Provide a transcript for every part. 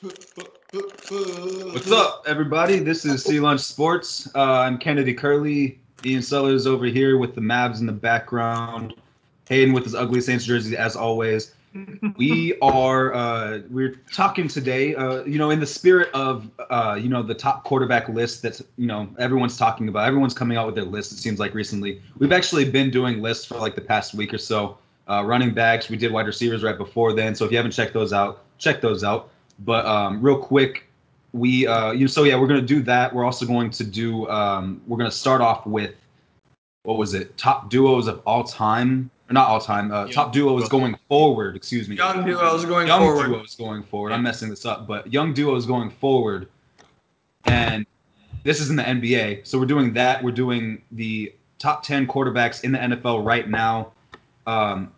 What's up, everybody? This is Sea Lunch Sports. Uh, I'm Kennedy Curley. Ian Sellers over here with the Mavs in the background. Hayden with his ugly Saints jersey, as always. we are uh, we're talking today, uh, you know, in the spirit of uh, you know the top quarterback list that's you know everyone's talking about. Everyone's coming out with their list. It seems like recently. We've actually been doing lists for like the past week or so. Uh, running backs, we did wide receivers right before then. So if you haven't checked those out, check those out. But um, real quick, we uh, you so yeah, we're gonna do that. We're also going to do um, we're gonna start off with what was it? Top duos of all time, or not all time. Uh, top duos going forward. Excuse me. Young duos going young forward. duos going forward. I'm messing this up, but young duos going forward, and this is in the NBA. So we're doing that. We're doing the top ten quarterbacks in the NFL right now. Um,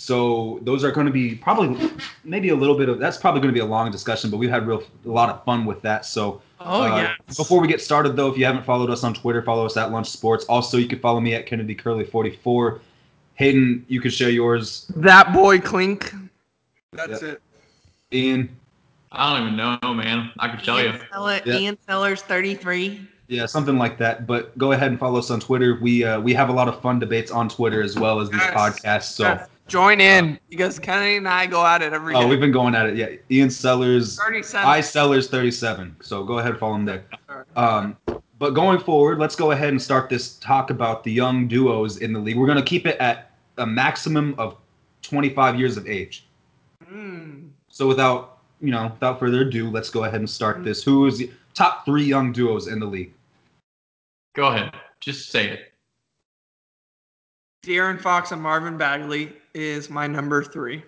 so those are going to be probably maybe a little bit of that's probably going to be a long discussion, but we've had real a lot of fun with that. So Oh uh, yes. Before we get started, though, if you haven't followed us on Twitter, follow us at Lunch Sports. Also, you can follow me at Kennedy Curly 44. Hayden, you can share yours. that boy Clink. That's Yep. it. Ian, I don't even know, man. I could tell you. Ian, Seller, Yeah. Ian Sellers 33. yeah, something like that. But go ahead and follow us on Twitter. We uh, we have a lot of fun debates on Twitter as well as these Yes. podcasts. So Yes. Join in because Kenny and I go at it every day. oh, we've been going at it. Yeah, Ian Sellers, 37. I Sellers 37. So go ahead follow him there. Um, but going forward, let's go ahead and start this talk about the young duos in the league. We're going to keep it at a maximum of 25 years of age. Mm. So without you know, without further ado, let's go ahead and start this. Who is the top three young duos in the league? Go ahead. Just say it. De'Aaron Fox and Marvin Bagley is my number three.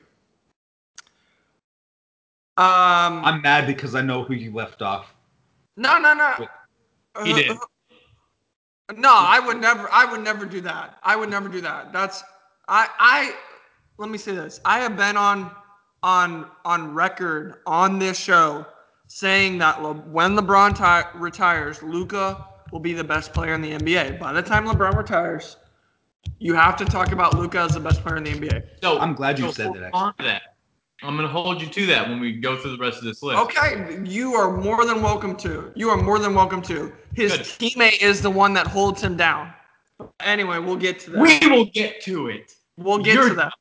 Um, I'm mad because I know who you left off. no, no, no. Wait. He did. Uh, No, I would never. I would never do that. I would never do that. That's I. I. Let me say this. I have been on on on record on this show saying that Le, when LeBron ti- retires, Luka will be the best player in the NBA. By the time LeBron retires, you have to talk about Luka as the best player in the NBA. So I'm glad you so said hold that, on that. I'm gonna hold you to that when we go through the rest of this list. Okay, you are more than welcome to. You are more than welcome to. His Good. teammate is the one that holds him down. Anyway, we'll get to that. We will get to it. We'll get You're- to that.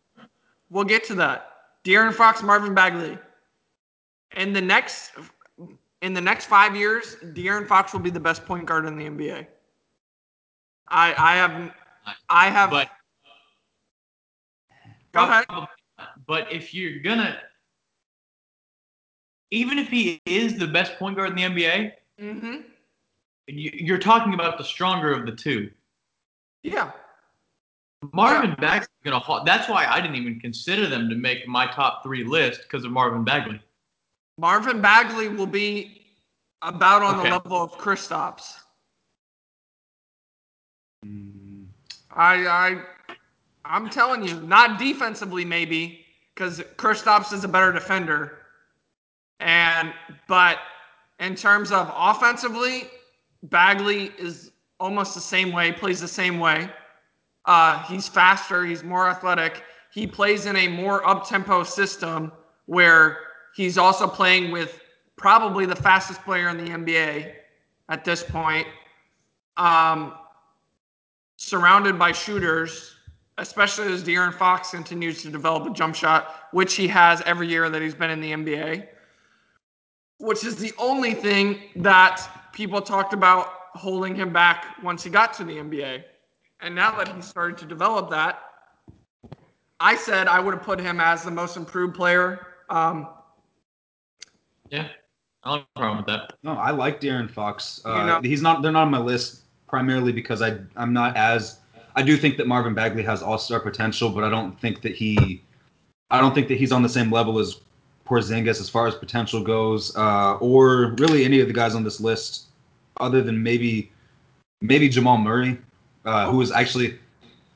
We'll get to that. De'Aaron Fox, Marvin Bagley. In the next in the next five years, De'Aaron Fox will be the best point guard in the NBA. I I have I have But go ahead. But if you're gonna, even if he is the best point guard in the NBA, Mm-hmm. you- you're talking about the stronger of the two. Yeah. Marvin Bagley's gonna. haul- That's why I didn't even consider them to make my top three list because of Marvin Bagley. Marvin Bagley will be about on Okay. the level of Kristaps. I I I'm telling you, not defensively maybe, because Kristaps is a better defender. And but in terms of offensively, Bagley is almost the same way, plays the same way. Uh, he's faster, he's more athletic. He plays in a more up-tempo system where he's also playing with probably the fastest player in the NBA at this point. Um, surrounded by shooters, especially as De'Aaron Fox continues to develop a jump shot, which he has every year that he's been in the NBA. Which is the only thing that people talked about holding him back once he got to the NBA. And now that he's started to develop that, I said I would have put him as the most improved player. Um, Yeah, I don't have a problem with that. No, I like De'Aaron Fox. Uh, You know- he's not. They're not on my list primarily because I I'm not as. I do think that Marvin Bagley has all star potential, but I don't think that he. I don't think that he's on the same level as Porzingis as far as potential goes, uh, or really any of the guys on this list, other than maybe maybe Jamal Murray, uh, who is actually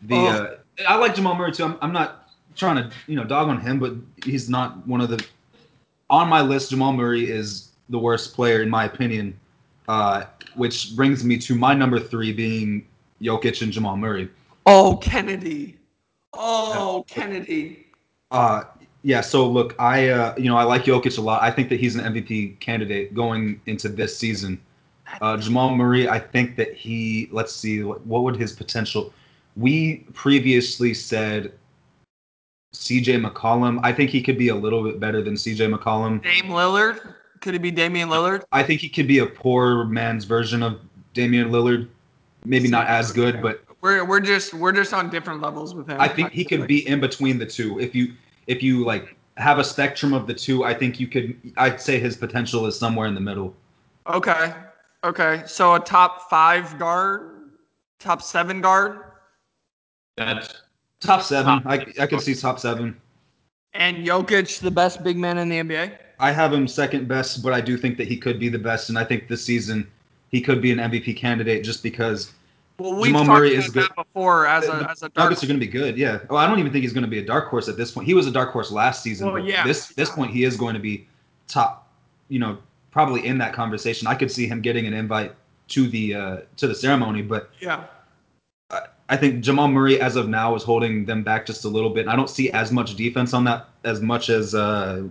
the. Oh. Uh, I like Jamal Murray too. I'm, I'm not trying to you know dog on him, but he's not one of the. On my list, Jamal Murray is the worst player in my opinion, uh, which brings me to my number three being Jokic and Jamal Murray. oh, Kennedy. Oh, Kennedy. Uh, Yeah, so look, I uh, you know I like Jokic a lot. I think that he's an MVP candidate going into this season. Uh, Jamal Murray, I think that he. Let's see, what, what would his potential? We previously said C.J. McCollum. I think he could be a little bit better than C.J. McCollum. Dame Lillard. Could it be Damian Lillard? I think he could be a poor man's version of Damian Lillard. Maybe not as good, but We're we're just we're just on different levels with him. I think he could be in between the two. If you if you like have a spectrum of the two, I think you could. I'd say his potential is somewhere in the middle. Okay. Okay. So a top five guard, top seven guard, That's Top seven. I I could see top seven. and Jokic the best big man in the NBA. I have him second best, but I do think that he could be the best, and I think this season he could be an MVP candidate just because Well, we've Jamal Murray is that before as a as a dark. Nuggets are going to be good. Yeah. Oh, I don't even think he's going to be a dark horse at this point. He was a dark horse last season. Well, but yeah. This this point he is going to be top. You know, probably in that conversation. I could see him getting an invite to the uh, to the ceremony, but Yeah. I think Jamal Murray, as of now, is holding them back just a little bit. And I don't see as much defense on that as much as uh,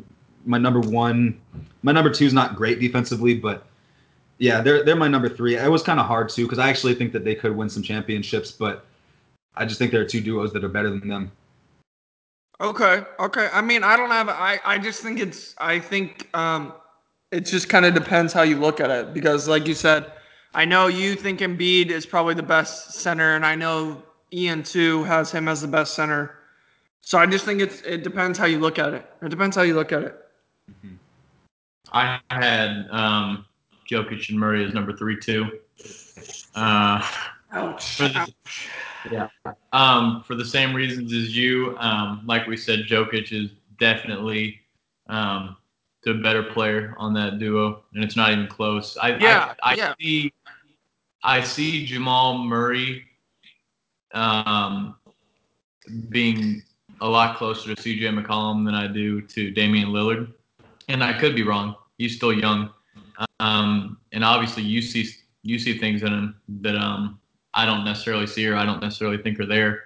my number one. My number two is not great defensively, but yeah, they're they're my number three. It was kind of hard too because I actually think that they could win some championships, but I just think there are two duos that are better than them. Okay. Okay. I mean, I don't have. I I just think it's. I think um, it just kind of depends how you look at it because, like you said, I know you think Embiid is probably the best center, and I know Ian too has him as the best center. So I just think it's. It depends how you look at it. It depends how you look at it. I had um, Jokic and Murray as number three too. Uh, Ouch. For the- yeah. Um, for the same reasons as you, um, like we said, Jokic is definitely um, the better player on that duo, and it's not even close. I Yeah, I, I yeah. see I see Jamal Murray um, being a lot closer to CJ McCollum than I do to Damian Lillard, and I could be wrong. He's still young, um, and obviously you see you see things in him that um, I don't necessarily see or I don't necessarily think are there.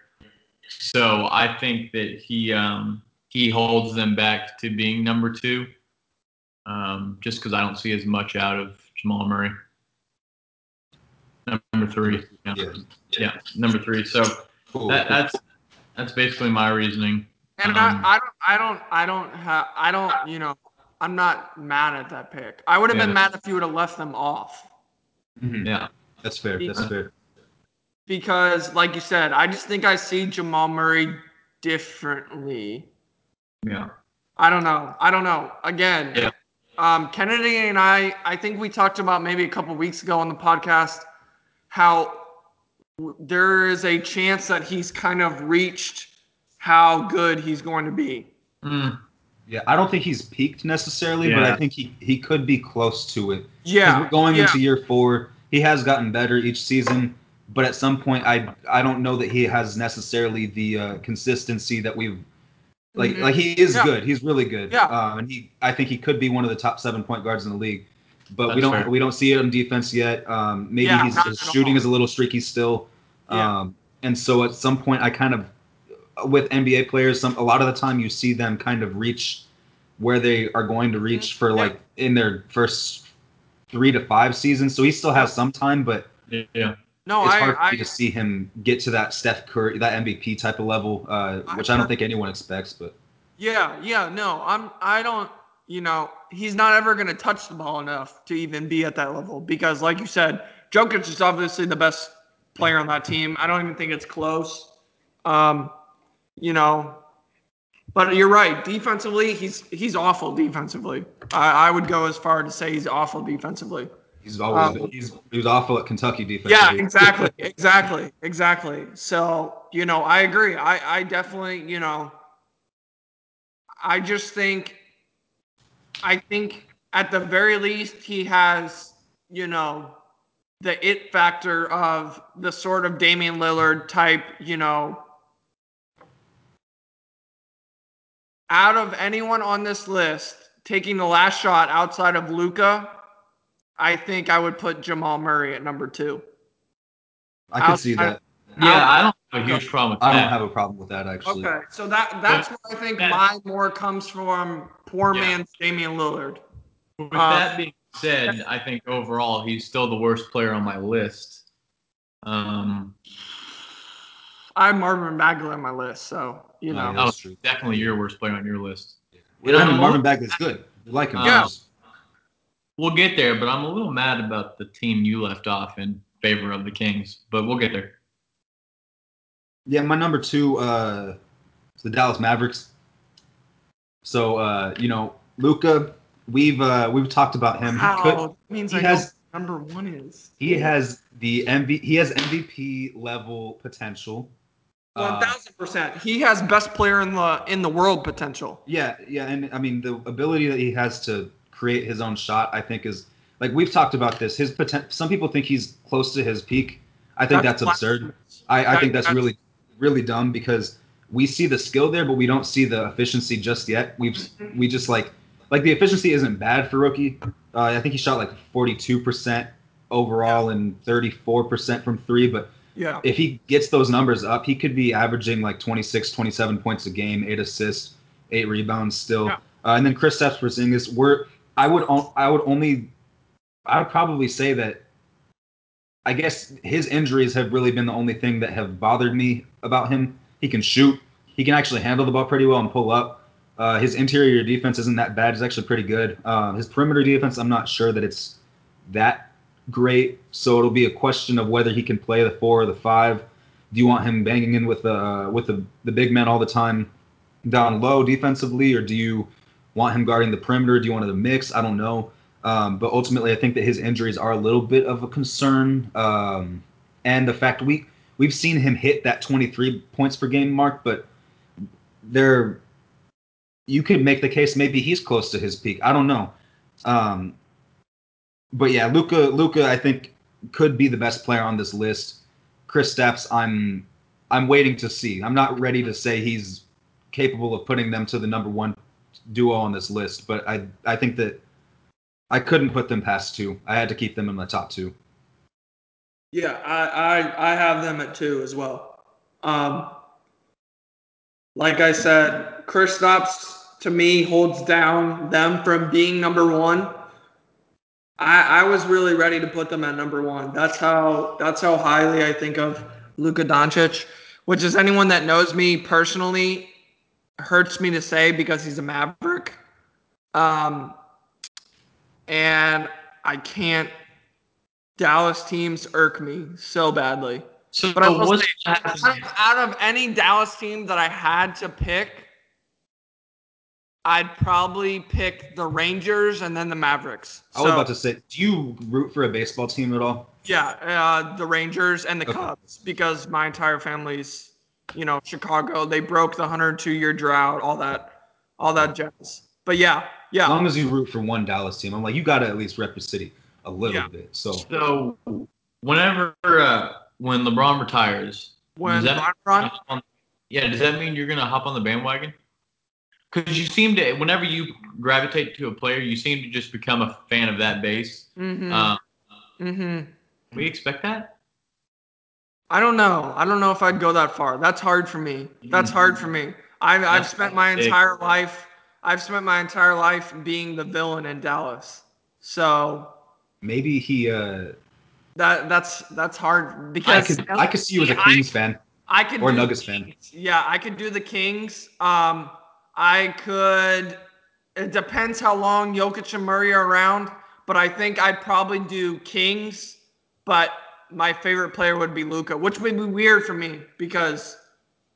So I think that he um, he holds them back to being number two, um, just because I don't see as much out of Jamal Murray. Number three, yeah, Yeah. yeah number three. So Cool. that, that's that's basically my reasoning. And Um, I, I don't, I don't, I don't have, I don't, you know, I'm not mad at that pick. I would have been mad if you would have left them off Mhm. Yeah, That's fair. That's fair. because, like you said, I just think I see Jamal Murray differently. yeah, I don't know. I don't know. Again, Yeah. um, Kennedy and I, I think we talked about maybe a couple weeks ago on the podcast how w- there is a chance that he's kind of reached how good he's going to be. Mm, Yeah, I don't think he's peaked necessarily, but I think he he could be close to it. Yeah. we're going yeah. into year four. He has gotten better each season, but at some point, I I don't know that he has necessarily the uh, consistency that we've like. Mhm. Like he is Yeah. good. He's really good. Yeah. Um, and he I think he could be one of the top seven point guards in the league. But we don't fair. we don't see it on defense yet. Um, maybe Yeah, his shooting is a little streaky still. Yeah. Um, and so at some point, I kind of with NBA players, some a lot of the time you see them kind of reach where they are going to reach for. Yeah. like in their first three to five seasons. So he still has some time, but yeah, No, it's I, hard for I to see him get to that Steph Curry, that MVP type of level, uh, which I don't think anyone expects. But Yeah, yeah, no, I'm I don't you know, he's not ever gonna touch the ball enough to even be at that level because like you said, Jokic is obviously the best player on that team. I don't even think it's close. Um, you know, but you're right. Defensively, he's he's awful defensively. I, I would go as far to say he's awful defensively. he's always Um, he's he was awful at Kentucky defense. Yeah, exactly, exactly, exactly. So you know, I agree. I I definitely you know, I just think, I think at the very least he has you know, the it factor of the sort of Damian Lillard type. You know, out of anyone on this list taking the last shot outside of Luka. I think I would put Jamal Murray at number two. I could see outside- that. Yeah, I don't have a huge problem with I don't have a problem with that actually. Okay, so that that's where I think that- my more comes from. Poor Yeah. man's Damian Lillard. With Uh, that being said, I think overall he's still the worst player on my list. Um, I have Marvin Bagley on my list, so you know. yeah. oh, That's true. definitely your worst player on your list. I mean, I'm a Marvin little- Bagley's good. We like him. Yeah. We'll get there, but I'm a little mad about the team you left off in favor of the Kings. But we'll get there. Yeah, my number two uh, is the Dallas Mavericks. So uh, you know, Luka, we've uh, we've talked about him. He could that means he I has- know number one is. he has the MV he has MVP level potential. One Uh, thousand percent. He has best player in the in the world potential. Yeah, yeah, and I mean the ability that he has to create his own shot, I think is like we've talked about this. His potential. Some people think he's close to his peak. I think that's, absurd. I, I think that's that's- really really dumb because we see the skill there, but we don't see the efficiency just yet. We've we just like like the efficiency isn't bad for rookie. Uh, I think he shot like forty two percent overall and thirty four percent from three, but Yeah. if he gets those numbers up, he could be averaging like 26, 27 points a game, eight assists, eight rebounds still. Yeah. Uh, and then Kristaps Porzingis, we're I would I would only I would probably say that I guess his injuries have really been the only thing that have bothered me about him. He can shoot, he can actually handle the ball pretty well and pull up. Uh, his interior defense isn't that bad; it's actually pretty good. Uh, his perimeter defense, I'm not sure that it's that great. So it'll be a question of whether he can play the four or the five. Do you want him banging in with the uh, with the, the big men all the time down low defensively, or do you want him guarding the perimeter? Do you want it to mix? I don't know. Um, but ultimately, I think that his injuries are a little bit of a concern, um, and the fact we we've seen him hit that 23 points per game mark, but there you could make the case maybe he's close to his peak. I don't know. Um, but yeah, Luka Luka I think could be the best player on this list. Kristaps, I'm I'm waiting to see. I'm not ready to say he's capable of putting them to the number one duo on this list, but I I think that I couldn't put them past two. I had to keep them in the top two. Yeah, I, I I have them at two as well. Um, like I said, Kristaps to me holds down them from being number one. I, I was really ready to put them at number one. That's how that's how highly I think of Luka Doncic, which is anyone that knows me personally hurts me to say because he's a Maverick. Um, and I can't Dallas teams irk me so badly. So But I will what's say, gonna out of, out of any Dallas team that I had to pick, I'd probably pick the Rangers and then the Mavericks. I was So, about to say, do you root for a baseball team at all? yeah, uh, the Rangers and the Okay. Cubs because my entire family's, you know, Chicago. They broke the 102 year drought, all that, all that jazz. But yeah, yeah. As long as you root for one Dallas team, I'm like, you got to at least rep the city a little Yeah. bit. So So whenever uh, when LeBron retires, when does that Ron, on- yeah, does that mean you're gonna hop on the bandwagon? Because you seem to, whenever you gravitate to a player, you seem to just become a fan of that base. mm-hmm, Um, mm-hmm. we expect that? I don't know. I don't know if I'd go that far. That's hard for me. That's hard for me. I've, I've spent my big. entire life. I've spent my entire life being the villain in Dallas. So maybe he. Uh, that that's that's hard I because could I could see you as a Kings fan. I could or do the Nuggets fan. Yeah, I could do the Kings. Um, I could. It depends how long Jokic and Murray are around, but I think I'd probably do Kings. But my favorite player would be Luka, which would be weird for me because,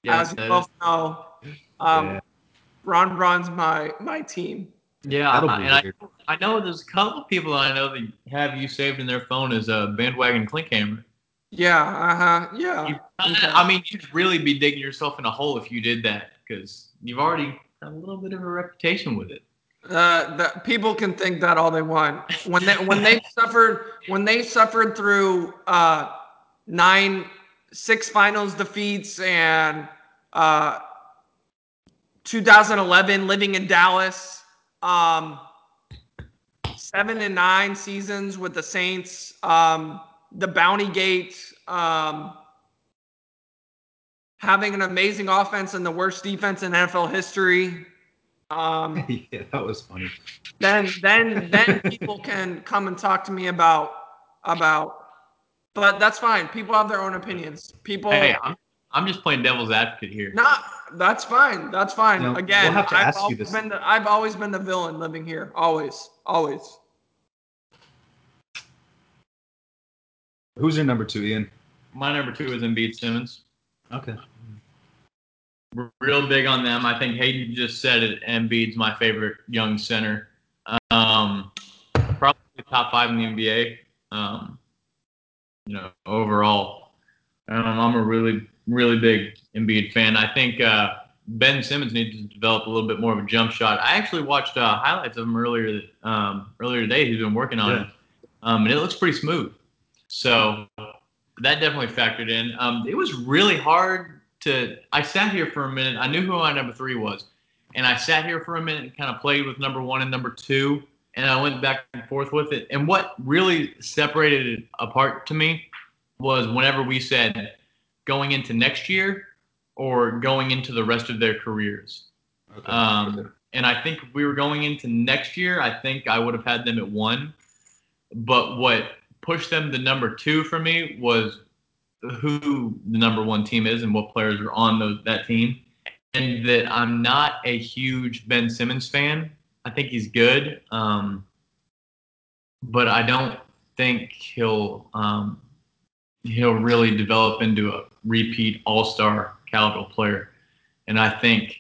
as you both know, um, Yeah. Ron Braun's my my team. yeah, That'll I- be and I, weird. I know there's a couple of people I know that have you saved in their phone as a bandwagon clinkhammer. Yeah. Uh huh. Yeah. You, Okay. I mean, you'd really be digging yourself in a hole if you did that because you've already got a little bit of a reputation with it. Uh, the, people can think that all they want. When they when they suffered when they suffered through uh, nine six finals defeats and uh, 2011 living in Dallas, um, seven and nine seasons with the Saints, um, the Bounty Gate, um, having an amazing offense and the worst defense in NFL history. Um, yeah, that was funny. then then then people can come and talk to me about about but that's fine. People have their own opinions. People Hey, I'm, I'm just playing devil's advocate here. not that's fine. That's fine. You know, Again, we'll have to I've ask you always this. been the, I've always been the villain living here. Always. Always. Who's your number two, Ian? My number two is Embiid Simmons. Okay. Real big on them. I think Hayden just said it. Embiid's my favorite young center. Um, probably top five in the NBA. Um, you know, overall, um, I'm a really, really big Embiid fan. I think uh, Ben Simmons needs to develop a little bit more of a jump shot. I actually watched uh, highlights of him earlier, um, earlier today. He's been working on Yeah. it, um, and it looks pretty smooth. So that definitely factored in. Um, it was really hard to. I sat here for a minute. I knew who my number three was, and I sat here for a minute and kind of played with number one and number two, and I went back and forth with it. And what really separated it apart to me was whenever we said going into next year or going into the rest of their careers. Okay. Um, and I think if we were going into next year, I think I would have had them at one. But what pushed them to number two for me was who the number one team is and what players are on those, that team. And that I'm not a huge Ben Simmons fan. I think he's good, um, but I don't think he'll um, he'll really develop into a repeat All Star caliber player. And I think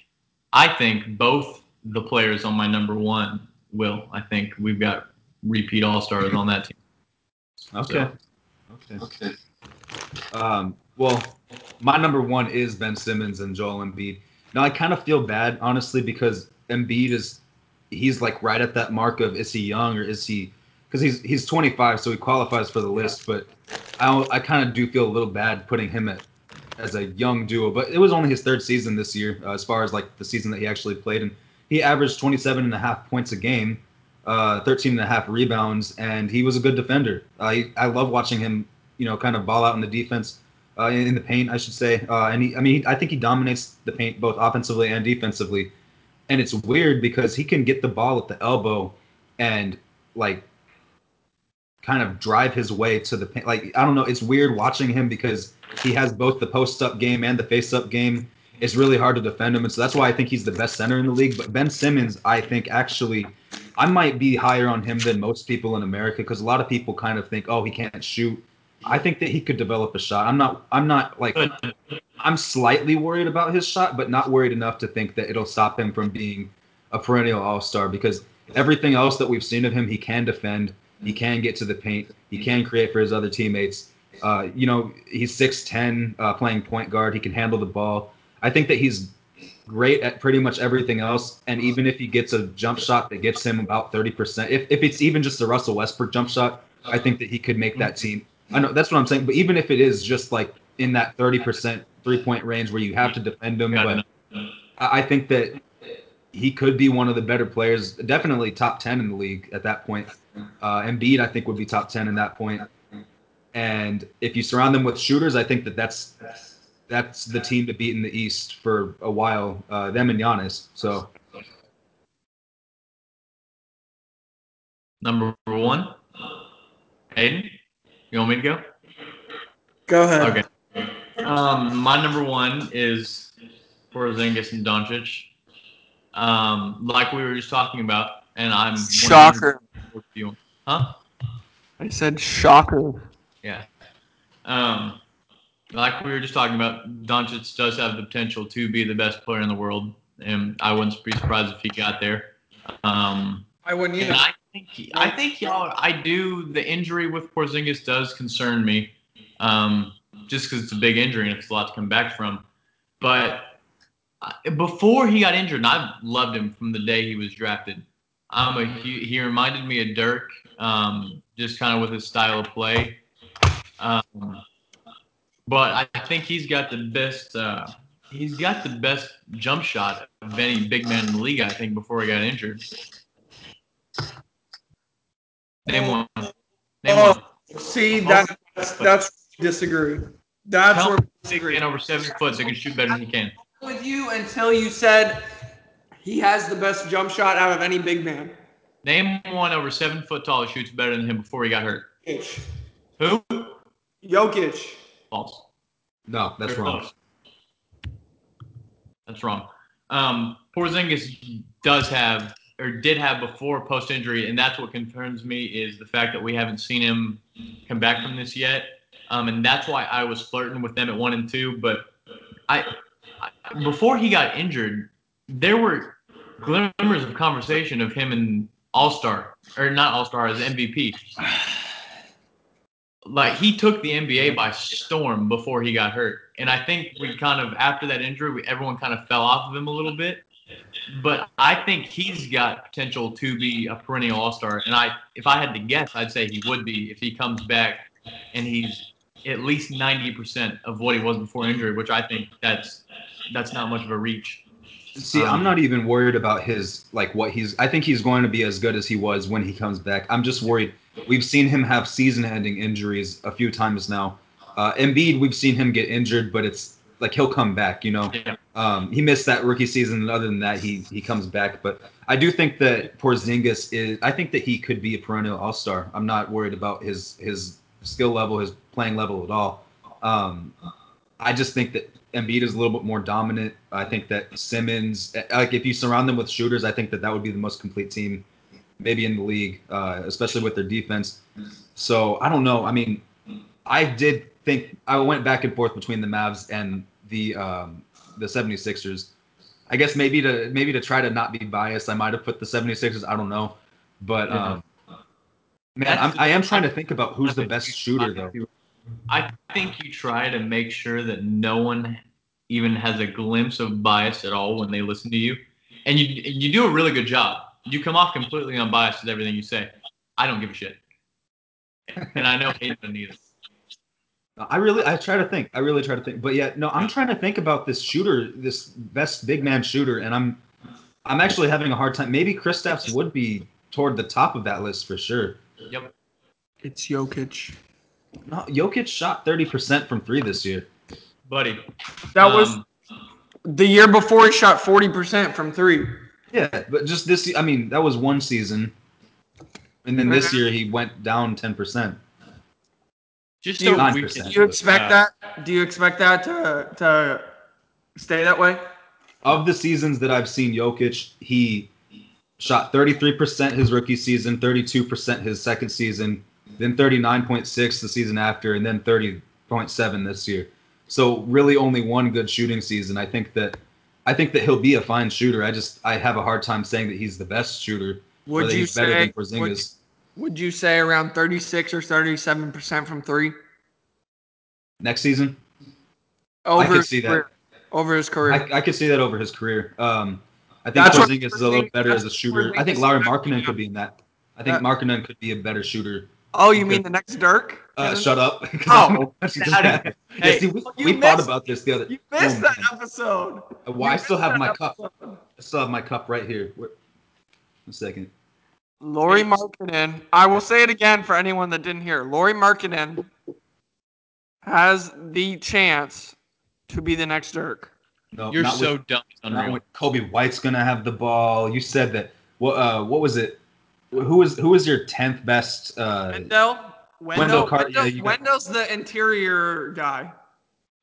I think both the players on my number one will. I think we've got repeat All Stars on that team. Okay. Okay. Okay. Um, well, my number one is Ben Simmons and Joel Embiid. Now I kind of feel bad, honestly, because Embiid is he's like right at that mark of is he young or is he because he's he's 25, so he qualifies for the list. But I I kind of do feel a little bad putting him at as a young duo. But it was only his third season this year, uh, as far as like the season that he actually played, and he averaged 27 and a half points a game uh, 13 and a half rebounds, and he was a good defender. I I love watching him, you know, kind of ball out in the defense, uh, in, the paint, I should say. Uh, and he, I mean, I think he dominates the paint both offensively and defensively. And it's weird because he can get the ball at the elbow and like kind of drive his way to the paint. Like I don't know, it's weird watching him because he has both the post up game and the face up game. It's really hard to defend him, and so that's why I think he's the best center in the league. But Ben Simmons, I think actually I might be higher on him than most people in America because a lot of people kind of think, oh, he can't shoot. I think that he could develop a shot. I'm not. I'm not like. I'm slightly worried about his shot, but not worried enough to think that it'll stop him from being a perennial All Star because everything else that we've seen of him, he can defend, he can get to the paint, he can create for his other teammates. Uh, you know, he's 6'10, uh, playing point guard. He can handle the ball. I think that he's great at pretty much everything else. And even if he gets a jump shot that gets him about 30%, if, if it's even just a Russell Westbrook jump shot, I think that he could make that team. I know that's what I'm saying. But even if it is just like in that 30% three point range where you have to defend him, but I think that he could be one of the better players, definitely top 10 in the league at that point. Uh, Embiid, I think, would be top 10 in that point. And if you surround them with shooters, I think that that's that's the team to beat in the East for a while. Uh, them and Giannis. So Number one, Aiden. You want me to go? Go ahead. Okay. Um, my number one is Porzingis and Doncic. Um, like we were just talking about, and I'm Shocker. you. Huh? I said shocker. Yeah. Um, like we were just talking about, Doncic does have the potential to be the best player in the world, and I wouldn't be surprised if he got there. Um, I wouldn't and either. I think I think y'all I do the injury with Porzingis does concern me, um, just because it's a big injury and it's a lot to come back from. But uh, before he got injured, and I loved him from the day he was drafted. I'm a he, he reminded me of Dirk, um, just kind of with his style of play. Um, but I think he's got the best. Uh, he's got the best jump shot of any big man in the league. I think before he got injured. Name one. Name Oh, one. see, that, that's, that's disagree. That's Tell where me we disagree. man over seven foot that can shoot better than he can. with you until you said he has the best jump shot out of any big man. Name one over seven foot tall who shoots better than him before he got hurt. Jokic. Who? Jokic. False. No, that's Very wrong. close. That's wrong. Um, Porzingis does have or did have before post injury, and that's what concerns me is the fact that we haven't seen him come back from this yet. Um, and that's why I was flirting with them at one and two. But I, I before he got injured, there were glimmers of conversation of him and All Star or not All Star as MVP. Like he took the NBA by storm before he got hurt, and I think we kind of after that injury, we, everyone kind of fell off of him a little bit. But I think he's got potential to be a perennial All Star, and I, if I had to guess, I'd say he would be if he comes back and he's at least ninety percent of what he was before injury, which I think that's that's not much of a reach. See, Um, I'm not even worried about his like what he's. I think he's going to be as good as he was when he comes back. I'm just worried. We've seen him have season-ending injuries a few times now. Uh, Embiid, we've seen him get injured, but it's like he'll come back. You know, Yeah. um, he missed that rookie season, and other than that, he he comes back. But I do think that Porzingis is. I think that he could be a perennial All Star. I'm not worried about his his skill level, his playing level at all. Um, I just think that Embiid is a little bit more dominant. I think that Simmons, like if you surround them with shooters, I think that that would be the most complete team, maybe in the league, uh, especially with their defense. So I don't know. I mean, I did think I went back and forth between the Mavs and the um, the 76ers. I guess maybe to maybe to try to not be biased, I might have put the 76ers. I don't know, but um, man, I'm, I am trying to think about who's the best shooter though. I think you try to make sure that no one even has a glimpse of bias at all when they listen to you, and you you do a really good job. You come off completely unbiased with everything you say. I don't give a shit, and I know Hayden doesn't either. I really, I try to think. I really try to think. But yeah, no, I'm trying to think about this shooter, this best big man shooter, and I'm, I'm actually having a hard time. Maybe Kristaps would be toward the top of that list for sure. Yep. It's Jokic. No, Jokic shot 30% from three this year. buddy. That was um, the year before he shot 40% from three. Yeah, but just this, I mean, that was one season, and then this year he went down 10%. Just Do you- so we can- Do you expect uh, that? Do you expect that to to stay that way? Of the seasons that I've seen Jokic, he shot 33% his rookie season, 32% his second season, then 39.6 the season after, and then 30.7 this year. So really only one good shooting season. I think that I think that he'll be a fine shooter. I just I have a hard time saying that he's the best shooter. or Would that you he's better say than Porzingis. would, would you say around 36 or 37% from three Next season, over could his see that. career? Over his career. I, I could see that over his career. Um, I think That's Porzingis is a little better as a shooter. I think Lauri Markkanen could be in that. I think Uh, Markkinen could be a better shooter. oh, you mean the next Dirk? Uh, shut up. Oh, here. yeah, see, we, we thought about this the other. You missed oh, that man. episode. Uh, Well, You I still have that my cup. I still have my cup right here. Wait, a second. Lauri Markkanen. I will say it again for anyone that didn't hear. Lauri Markkanen has the chance to be the next Dirk. No, You're so with, dumb. Not with Coby White's gonna have the ball. You said that. What? Uh, what was it? Who was who was your tenth best? Uh, Wendell. Wendell. Wendell Car- Wendell- yeah, you got- Wendell's the interior guy.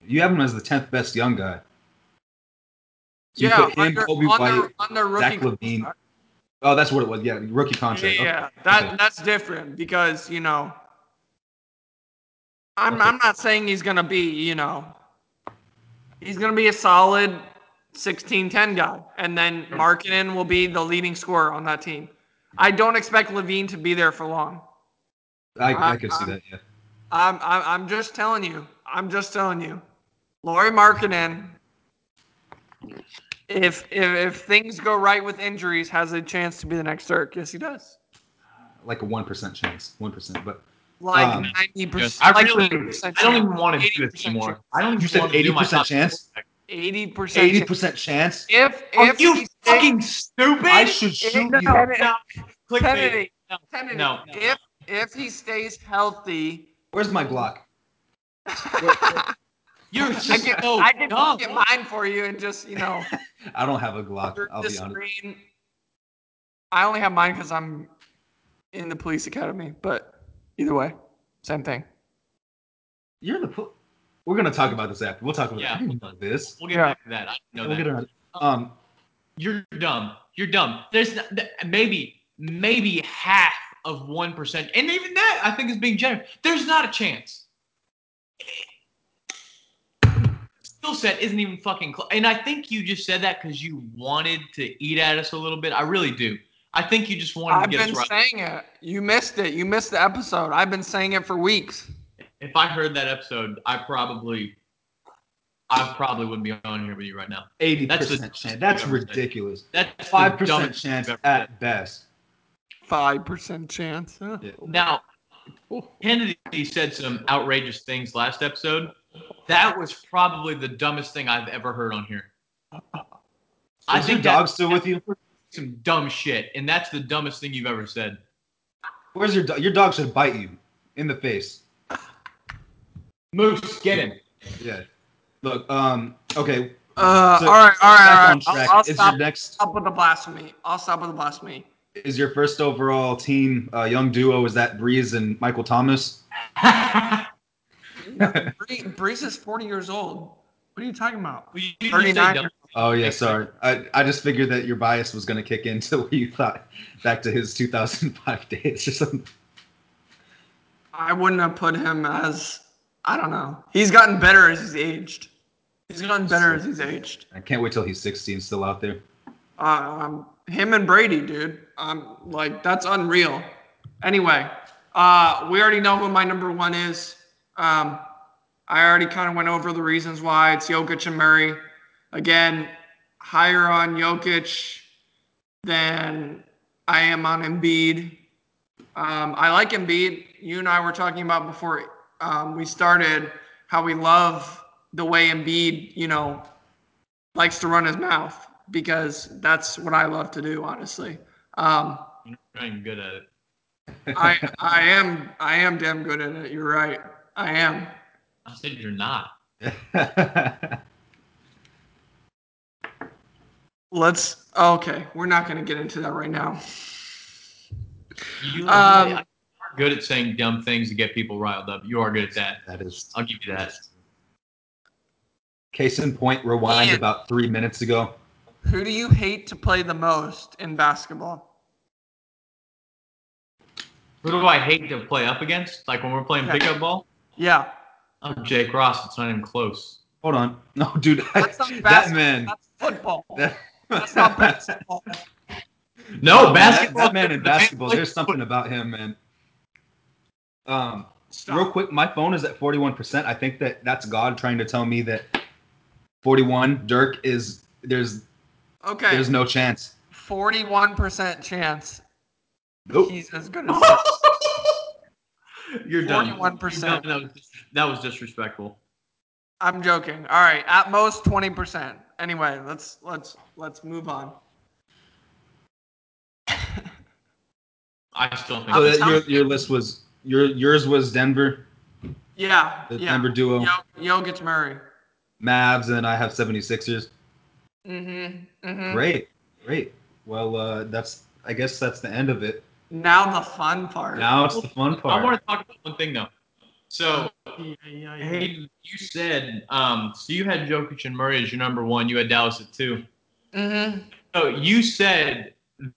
you have him as the tenth best young guy. So you yeah, put him, under, Kobe under, White, under rookie Zach LaVine. contract. Oh, that's what it was. Yeah, rookie Yeah, contract. Okay. yeah, that Okay. that's different because you know. I'm Okay. I'm not saying he's gonna be you know. He's gonna be a solid 16-10 guy, and then Markkanen will be the leading scorer on that team. I don't expect LaVine to be there for long. I, I I- could see I'm- that. Yeah. I'm I'm, I'm just telling you. I'm just telling you. Lauri Markkanen, if, if if things go right with injuries, has a chance to be the next Dirk. Yes, he does. Like a one percent chance. One percent. But Like Um, ninety Yes, percent. I like really, 80% I don't even want to do 80% this anymore. I don't even You said want to do my 80% chance? Eighty percent. eighty percent chance. If Are if you he stays- fucking stupid? I should shoot no, you. no, No, clickbait. Kennedy, No, Kennedy, no. if if he stays healthy, Where's my Glock? You're I just can, so I can dumb. get mine for you and just you know I don't have a Glock. I'll be honest. screen. I only have mine because I'm in the police academy, but either way, same thing. You're in the. Po- We're gonna talk about this after. We'll talk about Yeah. this. We'll get Yeah. back to that. I know We'll that. get around. Um, You're dumb. You're dumb. There's not, maybe maybe half of one percent, and even that I think is being generous. There's not a chance. Skill set isn't even fucking close. And I think you just said that because you wanted to eat at us a little bit. I really do. I think you just wanted I've to get us right. I've been saying it. You missed it. You missed the episode. I've been saying it for weeks. If I heard that episode, I probably, I probably wouldn't be on here with you right now. eighty That's percent chance. That's I've ever said. ridiculous. That's Five percent chance you've ever said. at best. Five percent chance. Huh? Yeah. Now, Kennedy said some outrageous things last episode. That was probably the dumbest thing I've ever heard on here. I Is think your dog that's still with you? some dumb shit, and that's the dumbest thing you've ever said. Where's your dog? Your dog should bite you in the face. Moose, get him. Yeah. Look. Um. Okay. Uh, So, all right, all right, Back all on right. I'll. I'll is stop, your next? stop with the blasphemy. I'll stop with the blasphemy. Is your first overall team uh, young duo? Is that Brees and Michael Thomas? Bree, Brees is 40 years old. What are you talking about? Well, you usually say 39. Oh yeah, sorry. I, I just figured that your bias was gonna kick in to where you thought back to his 2005 days or something. I wouldn't have put him as. I don't know. He's gotten better as he's aged. He's gotten better as he's aged. I can't wait till he's 16, still out there. Um, him and Brady, dude. Um, like that's unreal. Anyway, uh, we already know who my number one is. Um, I already kind of went over the reasons why it's Jokic and Murray. Again, higher on Jokic than I am on Embiid. Um, I like Embiid. You and I were talking about before um, we started how we love the way Embiid, you know, likes to run his mouth because that's what I love to do, honestly. Um, You're not good at it. I I am I am damn good at it. You're right. I am. I said you're not. Let's. Okay, we're not gonna get into that right now. You Um, are good at saying dumb things to get people riled up. You are good at that. that is I'll give you that. case in point. Rewind And- about three minutes ago. Who do you hate to play the most in basketball? Who do I hate to play up against? Like when we're playing Yeah. pickup ball? Yeah, Oh, Jake Ross. It's not even close. Hold on, no, dude. that's not that basketball. man. That's football. That, That's not basketball. No, that- basketball. That, man in basketball. There's something about him, man. Um, Stop. real quick, my phone is at 41%. I think that that's God trying to tell me that 41 Dirk is there's Okay. there's no chance. Forty-one percent chance Nope. he's as good as. Dirk. You're done. 41%. You're done. That was, that was disrespectful. I'm joking. All right, at most twenty percent. Anyway, let's let's let's move on. I still think. So that your your list was your yours was Denver, Yeah, the yeah. Denver duo, Yo, Jokic Murray. Mavs, and I have 76ers. Mm-hmm. mm-hmm. Great, great. Well, uh, that's I guess that's the end of it. Now the fun part. Now it's the fun part. I want to talk about one thing though. So, Yeah, yeah, yeah. Hayden, you said um, so you had Jokic and Murray as your number one. You had Dallas at two. Mm-hmm. So you said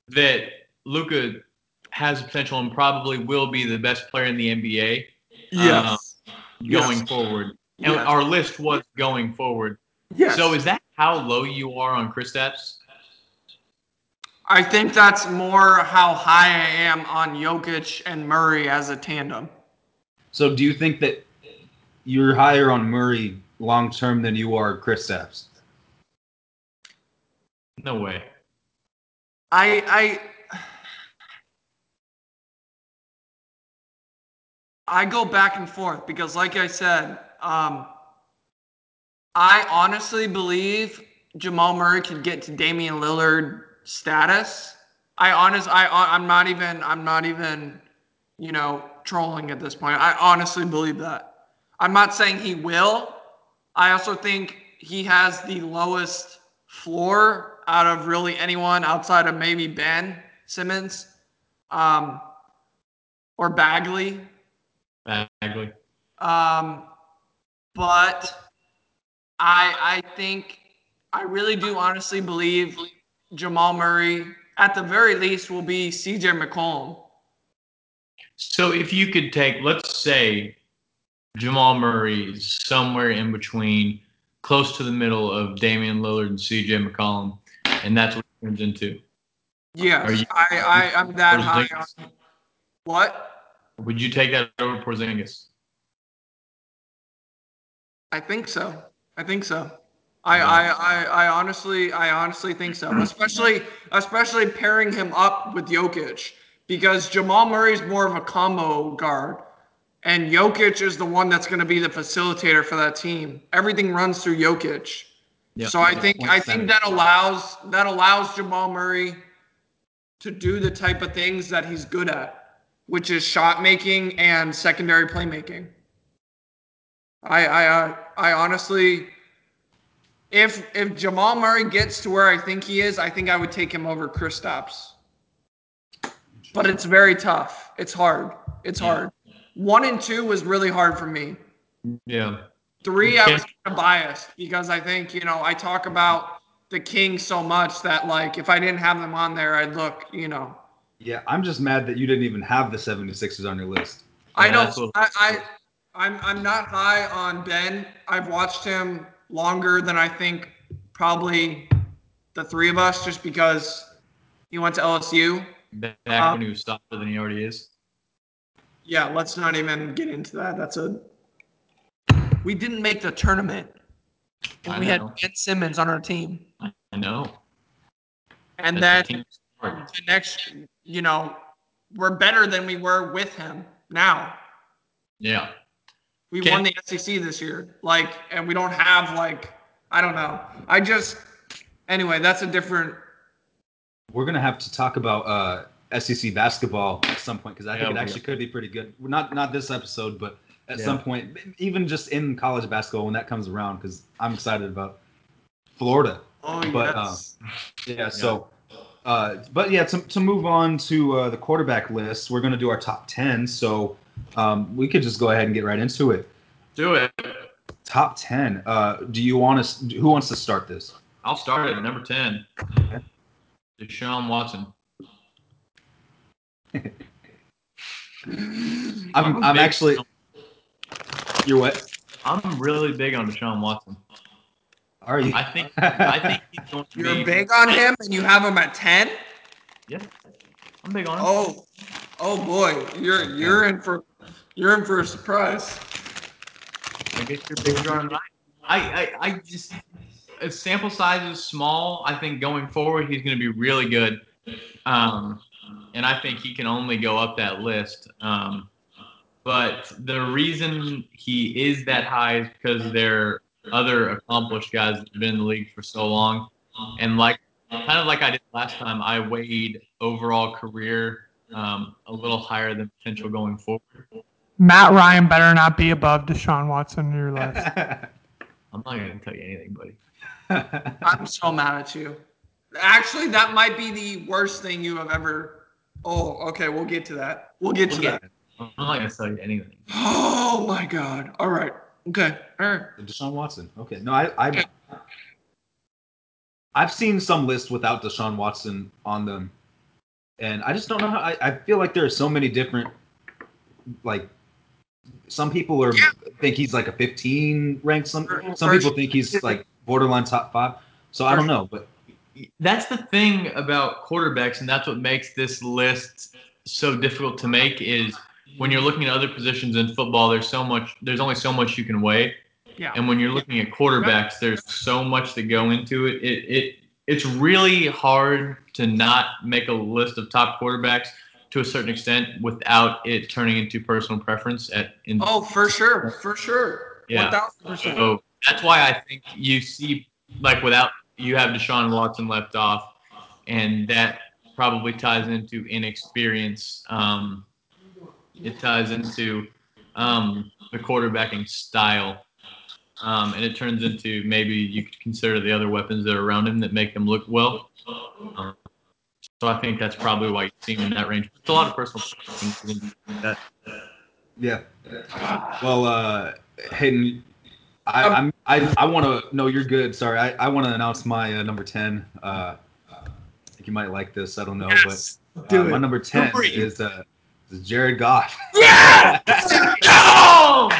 that Luka has the potential and probably will be the best player in the NBA Yes. going Yes. forward. And Yes. our list was going forward. yes. So is that how low you are on Kristaps? I think that's more how high I am on Jokic and Murray as a tandem. So, do you think that you're higher on Murray long term than you are Kristaps? No way. I I I go back and forth because like I said, um I honestly believe Jamal Murray could get to Damian Lillard status. I honest I I'm not even I'm not even you know trolling at this point. I honestly believe that. I'm not saying he will, I also think he has the lowest floor out of really anyone outside of maybe Ben Simmons um, or Bagley. Bagley. Um, but I I think I really do honestly believe Jamal Murray at the very least will be CJ McCollum. So if you could take, let's say, Jamal Murray is somewhere in between, close to the middle of Damian Lillard and CJ McCollum, and that's what it turns into. Yes, Are you- I, I I'm that high on what? Would you take that over Porzingis? I think so. I think so. I, I, I, I honestly I honestly think so. Especially especially pairing him up with Jokic because Jamal Murray's more of a combo guard. And Jokic is the one that's going to be the facilitator for that team. Everything runs through Jokic. Yeah. So I think I think that allows that allows Jamal Murray to do the type of things that he's good at, which is shot making and secondary playmaking. I I uh, I honestly if if Jamal Murray gets to where I think he is, I think I would take him over Kristaps. But it's very tough. It's hard. It's Yeah. hard. One and two was really hard for me. Yeah. Three, I was kind of biased because I think, you know, I talk about the Kings so much that, like, if I didn't have them on there, I'd look, you know. Yeah, I'm just mad that you didn't even have the 76ers on your list. I know. that's I, I, I'm, I'm not high on Ben. I've watched him longer than I think probably the three of us, just because he went to LSU. Back Uh, when he was softer than he already is. Yeah, let's not even get into that. That's a. We didn't make the tournament, and I we had. Ben Simmons on our team, I know. and That's then the the next, you know, we're better than we were with him now. Yeah. We Can- won the SEC this year. Like, and we don't have like, I don't know. I just, anyway, that's a different. We're gonna have to talk about uh, SEC basketball at some point because I Yeah, think it actually are. could be pretty good. Not not this episode, but at Yeah. some point, even just in college basketball when that comes around, because I'm excited about Florida. Oh But, yes. Yeah. So, uh, but yeah, to, to move on to uh, the quarterback list, we're gonna do our top ten. So um, we could just go ahead and get right into it. Do it. Top ten. Uh, do you want to? Who wants to start this? I'll start at number 10. Deshaun Watson. I'm I'm big- actually. You're what? I'm really big on Deshaun Watson. Are you? I think I think he's going to You're be big on him, and you have him at ten. Yeah. I'm big on him. Oh, oh boy, you're you're in for you're in for a surprise. I guess you're bigger on mine. I, I, I just if sample size is small, I think going forward he's going to be really good. Um, and I think he can only go up that list. Um, but the reason he is that high is because there are other accomplished guys that have been in the league for so long. And like kind of like I did last time, I weighed overall career um, a little higher than potential going forward. Matt Ryan better not be above Deshaun Watson in your list. I'm not going to tell you anything, buddy. I'm so mad at you. Actually, that might be the worst thing you have ever. Oh, okay, we'll get to that. We'll get to We'll that. get- I'm not going to tell you anything. Oh my god. All right. Okay. All right. Deshaun Watson. Okay. No, I, I I've seen some lists without Deshaun Watson on them, and I just don't know how. I, I feel like there are so many different, like, some people are Yeah. think he's like a 15 ranked. Some For- some people think he's like borderline top five. So I don't know, but That's the thing about quarterbacks, and that's what makes this list so difficult to make. Is when you're looking at other positions in football, there's so much. There's only so much you can weigh, Yeah. and when you're looking at quarterbacks, there's so much that go into it. It it it's really hard to not make a list of top quarterbacks to a certain extent without it turning into personal preference. At in, Oh, for sure. For sure. Yeah. 1000%. So that's why I think you see, like, without you have Deshaun Watson left off, and that probably ties into inexperience. Um, it ties into um, the quarterbacking style. um, and it turns into maybe you could consider the other weapons that are around him that make him look well. Um, so I think that's probably why you see him in that range. It's a lot of personal. That Yeah. Well, uh, Hayden, I, I'm I, I want to. No, you're good. Sorry, I, I want to announce my uh, number ten. Uh, I think you might like this. I don't know, Yes. but Do uh, my number ten is uh, is Jared Goff. yeah! no!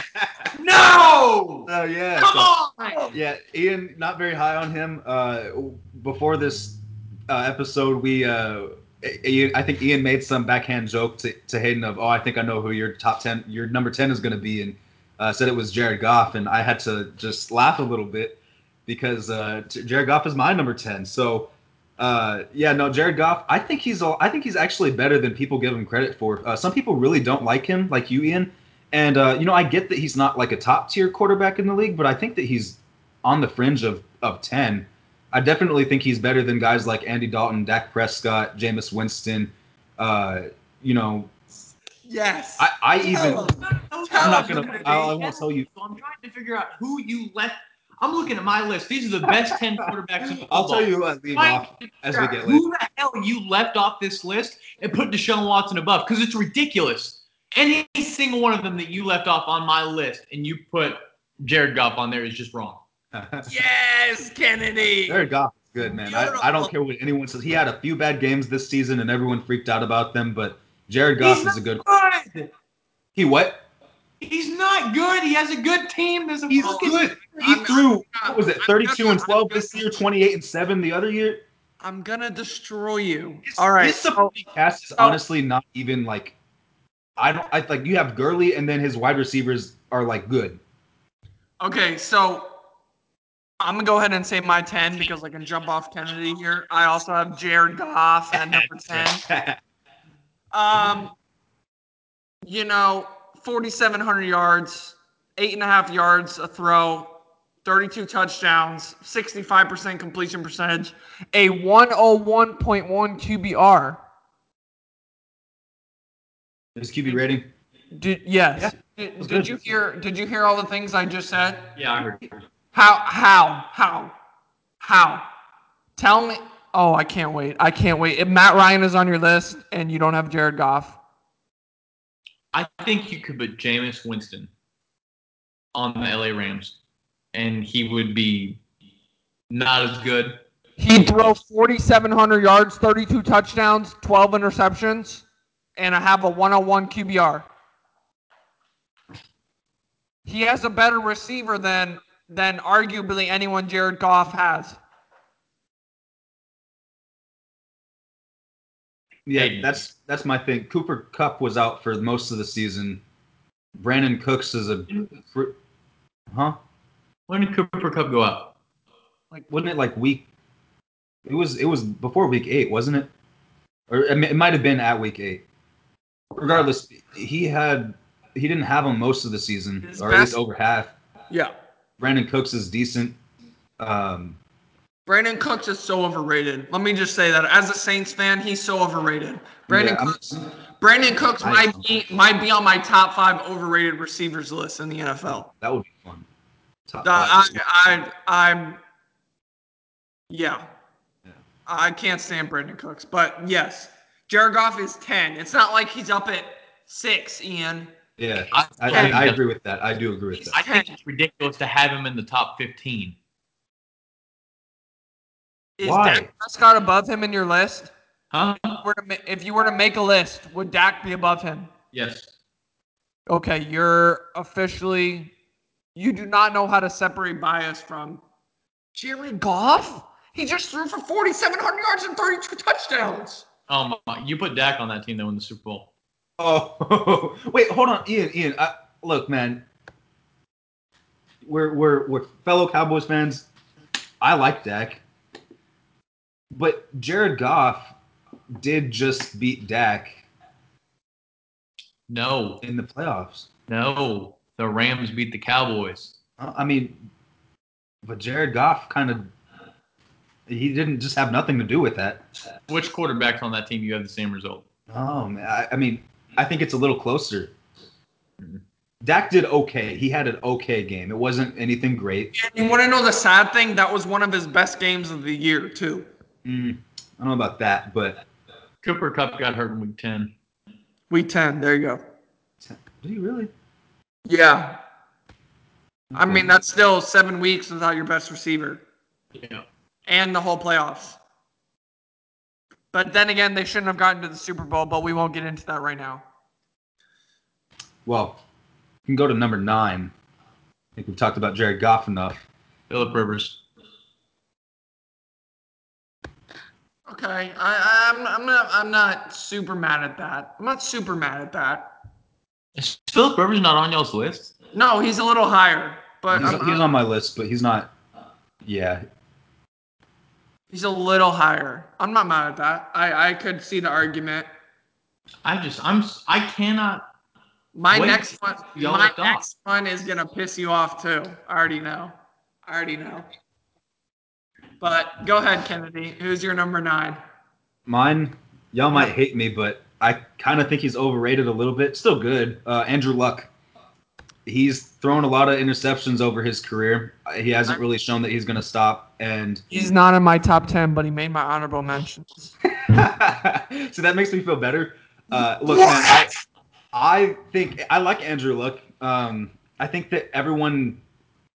No! Oh yeah. Come so- on! Yeah, Ian, not very high on him. Uh, before this uh, episode, we uh, I think Ian made some backhand joke to, to Hayden of, "Oh, I think I know who your top ten, your number ten is going to be," and uh, said it was Jared Goff, and I had to just laugh a little bit because uh, Jared Goff is my number ten. So, uh, yeah, no, Jared Goff, I think he's all, I think he's actually better than people give him credit for. Uh, some people really don't like him, like you, Ian. And uh, you know, I get that he's not like a top tier quarterback in the league, but I think that he's on the fringe of of ten. I definitely think he's better than guys like Andy Dalton, Dak Prescott, Jameis Winston. Uh, you know, Yes. I, I even I'm not gonna- I- I won't tell you. So I'm trying to figure out who you left. I'm looking at my list. These are the best ten quarterbacks in I'll tell you who leave Trying off as we out get later. Who the hell you left off this list and put Deshaun Watson above? Because it's ridiculous. Any single one of them that you left off on my list and you put Jared Goff on there is just wrong. Yes, Kennedy. Jared Goff is good, man. I, I don't care what anyone says. He had a few bad games this season, and everyone freaked out about them. But Jared Goff He's is a good. Good. He what? He's not good. He has a good team. There's a He's fucking good. He I'm- threw what was it, I'm 32 and gonna- 12 this year, 28 and 7 the other year. I'm gonna destroy you. All right. His so- cast is honestly not even like. I don't. I like you have Gurley, and then his wide receivers are like good. Okay, so I'm gonna go ahead and say my 10 because I can jump off Kennedy here. I also have Jared Goff at number 10. Um, you know, 4,700 yards, eight and a half yards a throw, 32 touchdowns, 65% completion percentage, a 101.1 QBR. His QB rating. Did yes? Yeah, Did, did you hear? Did you hear all the things I just said? Yeah, I heard. How? How? How? How? Tell me. Oh, I can't wait. I can't wait. If Matt Ryan is on your list and you don't have Jared Goff, I think you could put Jameis Winston on the LA Rams, and he would be not as good. he'd throw 4,700 yards, 32 touchdowns, 12 interceptions, and I have a 101 QBR. He has a better receiver than than arguably anyone Jared Goff has. Yeah, that's that's my thing. Cooper Kupp was out for most of the season. Brandin Cooks is a, fr- huh? When did Cooper Kupp go out? Like, wasn't it like week? It was it was before week eight, wasn't it? Or I it might have been at week eight. Regardless, he had he didn't have him most of the season, His or at least over half. Yeah. Brandin Cooks is decent. Um, Brandin Cooks is so overrated. Let me just say that as a Saints fan, he's so overrated. Brandon yeah, I'm- Cooks, Brandin Cooks I- might be might be on my top five overrated receivers list in the NFL. that would be fun. Top Uh, I, I, I'm, yeah. Yeah. I can't stand Brandin Cooks, but yes, Jared Goff is ten. It's not like he's up at six, Ian. Yeah, I, I, I, I agree with that. I do agree with that. I think it's ridiculous to have him in the top 15. Is Why? Dak Prescott above him in your list? Huh? If you were to ma- If you were to make a list, would Dak be above him? Yes. Okay, you're officially. You do not know how to separate bias from Jared Goff. He just threw for 4,700 yards and 32 touchdowns. Um, you put Dak on that team that won the Super Bowl. Oh, wait, hold on, Ian. Ian, I, look, man. We're we're we're fellow Cowboys fans. I like Dak, but Jared Goff did just beat Dak No, in the playoffs. no. The Rams beat the Cowboys. Uh, I mean, but Jared Goff kind of he didn't just have nothing to do with that. Which quarterbacks on that team you have the same result? Oh man, I, I mean, I think it's a little closer. Dak did okay. He had an okay game. It wasn't anything great. And you want to know the sad thing? That was one of his best games of the year too. Mm, I don't know about that, but Cooper Kupp got hurt in week 10. Week ten. There you go. did he really? Yeah. I mean, that's still seven weeks without your best receiver Yeah. and the whole playoffs. But then again, they shouldn't have gotten to the Super Bowl, but we won't get into that right now. Well, you can go to number nine. I think we've talked about Jared Goff enough. Philip Rivers. Okay, I, I'm, I'm not I'm not super mad at that. I'm not super mad at that. Is Philip Rivers not on y'all's list? No, he's a little higher, but He's, I'm- he's on my list, but he's not. Yeah, he's a little higher. I'm not mad at that. I, I could see the argument. I just, I'm, I cannot. My Wait, next one, my are done. next one is gonna piss you off too. I already know. I already know. But go ahead, Kennedy. Who's your number nine? mine. Y'all might hate me, but I kind of think he's overrated a little bit. Still good. Uh, Andrew Luck. He's thrown a lot of interceptions over his career. Uh, He hasn't really shown that he's going to stop. And He's not in my top 10, but he made my honorable mentions. so that makes me feel better. Uh, look, man, I, I think I like Andrew Luck. Um, I think that everyone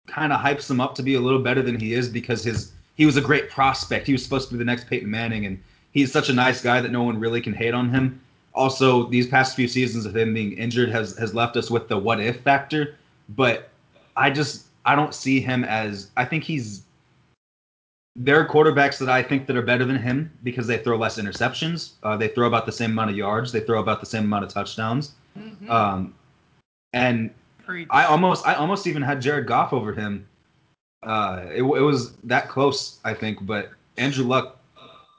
kind of hypes him up to be a little better than he is because his he was a great prospect. He was supposed to be the next Peyton Manning, and he's such a nice guy that no one really can hate on him. Also, these past few seasons of him being injured has has left us with the what if factor. But I just I don't see him as I think he's there are quarterbacks that I think that are better than him because they throw less interceptions. Uh, they throw about the same amount of yards. They throw about the same amount of touchdowns. Um, and Preach. I almost I almost even had Jared Goff over him. Uh, it, it was that close, I think. But Andrew Luck,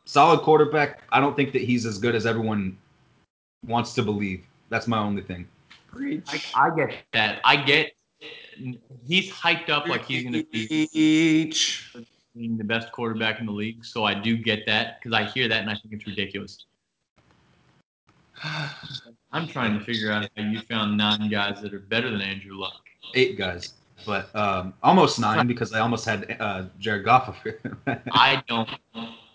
solid quarterback. I don't think that he's as good as everyone wants to believe. That's my only thing. Preach. I, I get that. I get. He's hyped up like he's going to be Preach. the best quarterback in the league. So I do get that because I hear that and I think it's ridiculous. I'm trying to figure out how you found nine guys that are better than Andrew Luck. Eight guys, but um, almost nine because I almost had uh, Jared Goff over him. I don't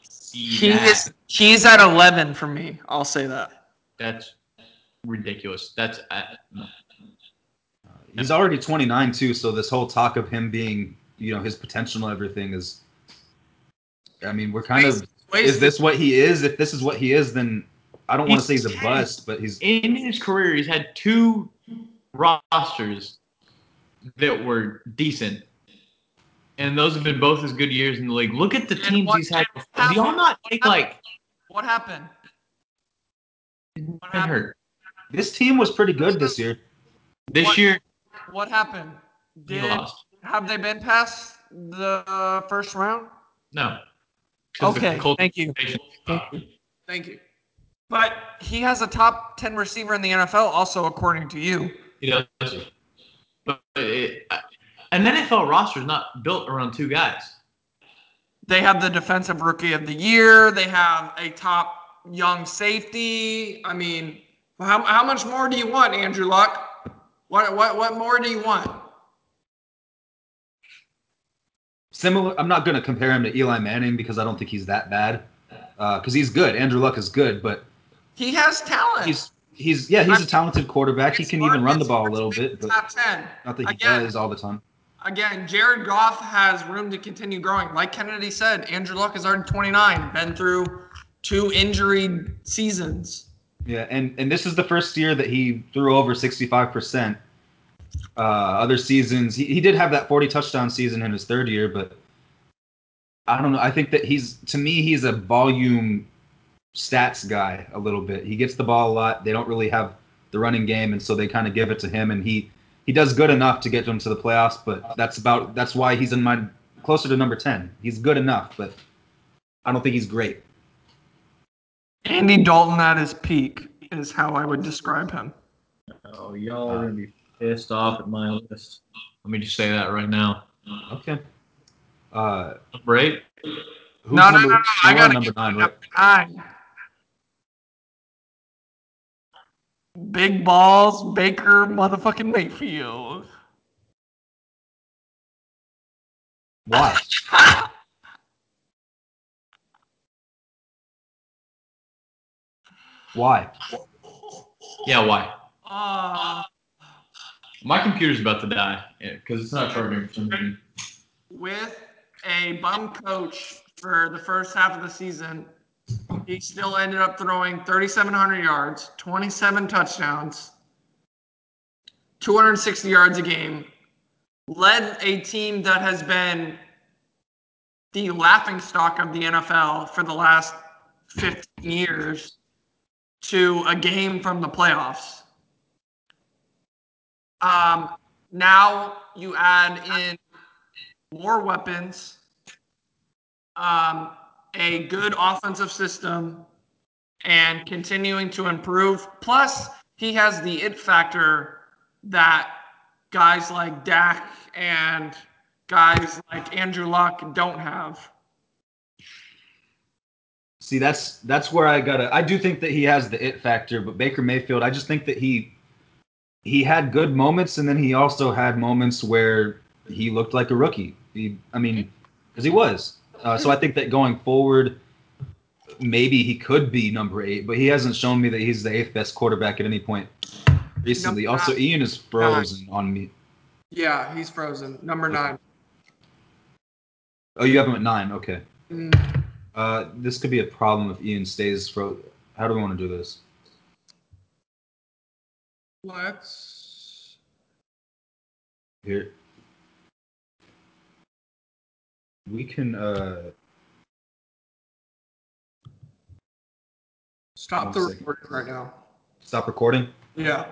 see He that. is he's at eleven for me. I'll say that. That's ridiculous. That's uh, He's already 29 too, so this whole talk of him being, you know, his potential and everything is. I mean, we're kind of. Is this what he is? If this is what he is, then I don't want to say He's he's a bust, but he's. in his career, he's had two rosters that were decent. And those have been both his good years in the league. Look at the teams what he's had. Before. Do y'all not think like What happened? been happened? hurt This team was pretty good this year. this What- year? What happened? He Did lost. have they been past the uh, first round? No. the Okay, Colts- thank you. Uh, Thank you. But he has a top ten receiver in the NFL, also according to you. He does. But it, an NFL roster is not built around two guys. They have the defensive rookie of the year. They have a top young safety. I mean, how, how much more do you want, Andrew Luck? What what what more do you want? Similar. I'm not going to compare him to Eli Manning because I don't think he's that bad. Uh, because he's good. Andrew Luck is good, but He has talent. he's he's yeah he's a talented quarterback. He can even run the ball a little bit, but top ten. not that he Again. does all the time. Again, Jared Goff has room to continue growing. Like Kennedy said, Andrew Luck is already 29, been through two injury seasons. Yeah, and and this is the first year that he threw over 65 percent. Uh, other seasons, he, he did have that 40 touchdown season in his third year, but I don't know. I think that he's to me he's a volume stats guy a little bit. He gets the ball a lot. They don't really have the running game, and so they kind of give it to him, and he he does good enough to get them to the playoffs. But that's about that's why he's in my closer to number 10. He's good enough, but I don't think he's great. Andy Dalton at his peak is how I would describe him. Oh, y'all are gonna be pissed off at my list. Let me just say that right now. Okay. Uh, Number eight. who's No, no, number, no, no, I you're gotta number nine, right? Nine. Big balls, Baker, motherfucking Mayfield. Why? Why? Yeah, why? Uh, My computer's about to die because it's not charging for some reason. with a bum coach for the first half of the season, he still ended up throwing 3,700 yards, 27 touchdowns, 260 yards a game, led a team that has been the laughing stock of the NFL for the last 15 years to a game from the playoffs. Um, now you add in more weapons, um, a good offensive system, and continuing to improve. Plus, he has the it factor that guys like Dak and guys like Andrew Luck don't have. See, that's that's where I gotta. I do think that he has the it factor, but Baker Mayfield, I just think that he he had good moments, and then he also had moments where he looked like a rookie. He, I mean, because he was. Uh, so I think that going forward, maybe he could be number eight, but he hasn't shown me that he's the eighth best quarterback at any point recently. Number Also, nine. Ian is frozen on me. Yeah, he's frozen. Number nine. Oh, you have him at nine. Okay. Mm, Uh, this could be a problem if Ian stays frozen. How do we want to do this? Let's. Here. We can uh Stop the recording right now. stop recording. Yeah.